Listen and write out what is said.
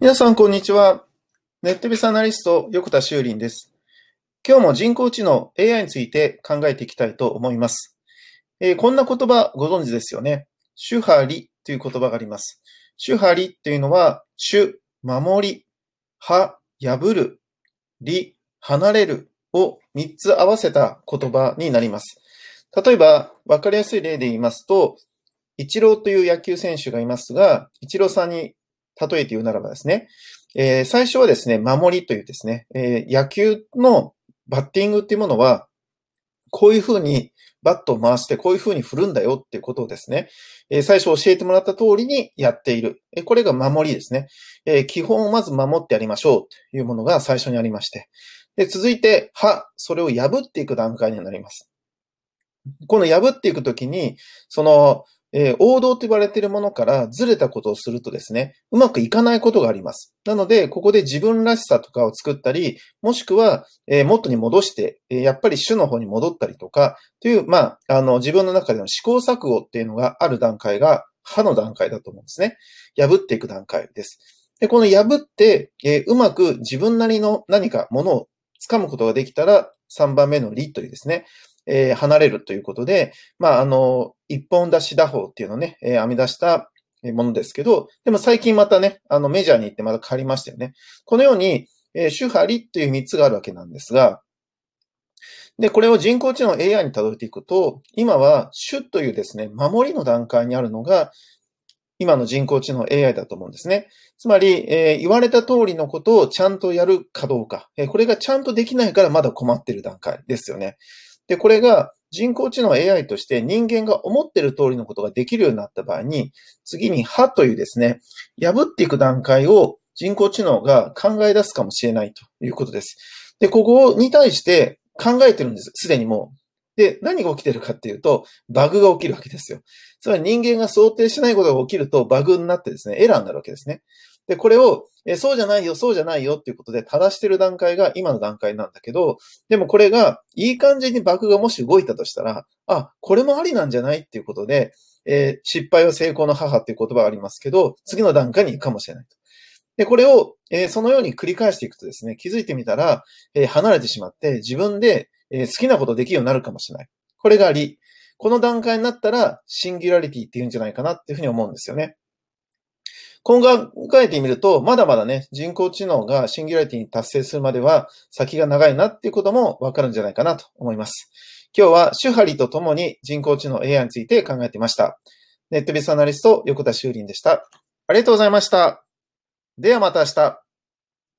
皆さん、こんにちは。ネットベースアナリスト、横田修林です。今日も人工知能 AI について考えていきたいと思います。えー、こんな言葉ご存知ですよね。主張りという言葉があります。主張りというのは、主、守り、は、破る、り、離れるを3つ合わせた言葉になります。例えば、わかりやすい例で言いますと、イチローという野球選手がいますが、イチローさんに例えて言うならばですね、えー、最初はですね、守りというですね、えー、野球のバッティングっていうものは、こういうふうにバットを回してこういうふうに振るんだよっていうことをですね、えー、最初教えてもらった通りにやっている。えこれが守りですね、え基本をまず守ってやりましょうというものが最初にありまして。で続いて、は、それを破っていく段階になります。この破っていくときに、その、え、王道と言われているものからずれたことをするとですね、うまくいかないことがあります。なので、ここで自分らしさとかを作ったり、もしくは、えー、元に戻して、え、やっぱり主の方に戻ったりとか、という、まあ、あの、自分の中での試行錯誤っていうのがある段階が、歯の段階だと思うんですね。破っていく段階です。で、この破って、えー、うまく自分なりの何かものを掴むことができたら、3番目の理というですね、えー、離れるということで、まあ、あの、一本出し打法っていうのをね、えー、編み出したものですけど、でも最近またね、あの、メジャーに行ってまた変わりましたよね。このように、えー、主張りという3つがあるわけなんですが、で、これを人工知能 AI にたどれていくと、今は主というですね、守りの段階にあるのが、今の人工知能 AI だと思うんですね。つまり、えー、言われた通りのことをちゃんとやるかどうか、えー、これがちゃんとできないからまだ困ってる段階ですよね。で、これが人工知能 AI として人間が思ってる通りのことができるようになった場合に、次に歯というですね、破っていく段階を人工知能が考え出すかもしれないということです。で、ここに対して考えてるんです。すでにもう。で、何が起きてるかっていうと、バグが起きるわけですよ。つまり人間が想定しないことが起きるとバグになってですね、エラーになるわけですね。で、これを、えそうじゃないよ、そうじゃないよっていうことで正してる段階が今の段階なんだけど、でもこれがいい感じにバグがもし動いたとしたら、あ、これもありなんじゃないっていうことで、えー、失敗は成功の母っていう言葉がありますけど、次の段階に行くかもしれないと。で、これを、えー、そのように繰り返していくとですね、気づいてみたら、えー、離れてしまって自分で、え好きなことできるようになるかもしれない。これが理。この段階になったら、シンギュラリティっていうんじゃないかなっていうふうに思うんですよね。今後考えてみると、まだまだね、人工知能がシンギュラリティに達成するまでは先が長いなっていうこともわかるんじゃないかなと思います。今日はシュハリと共に人工知能 AI について考えていました。ネットビスアナリスト横田修林でした。ありがとうございました。ではまた明日。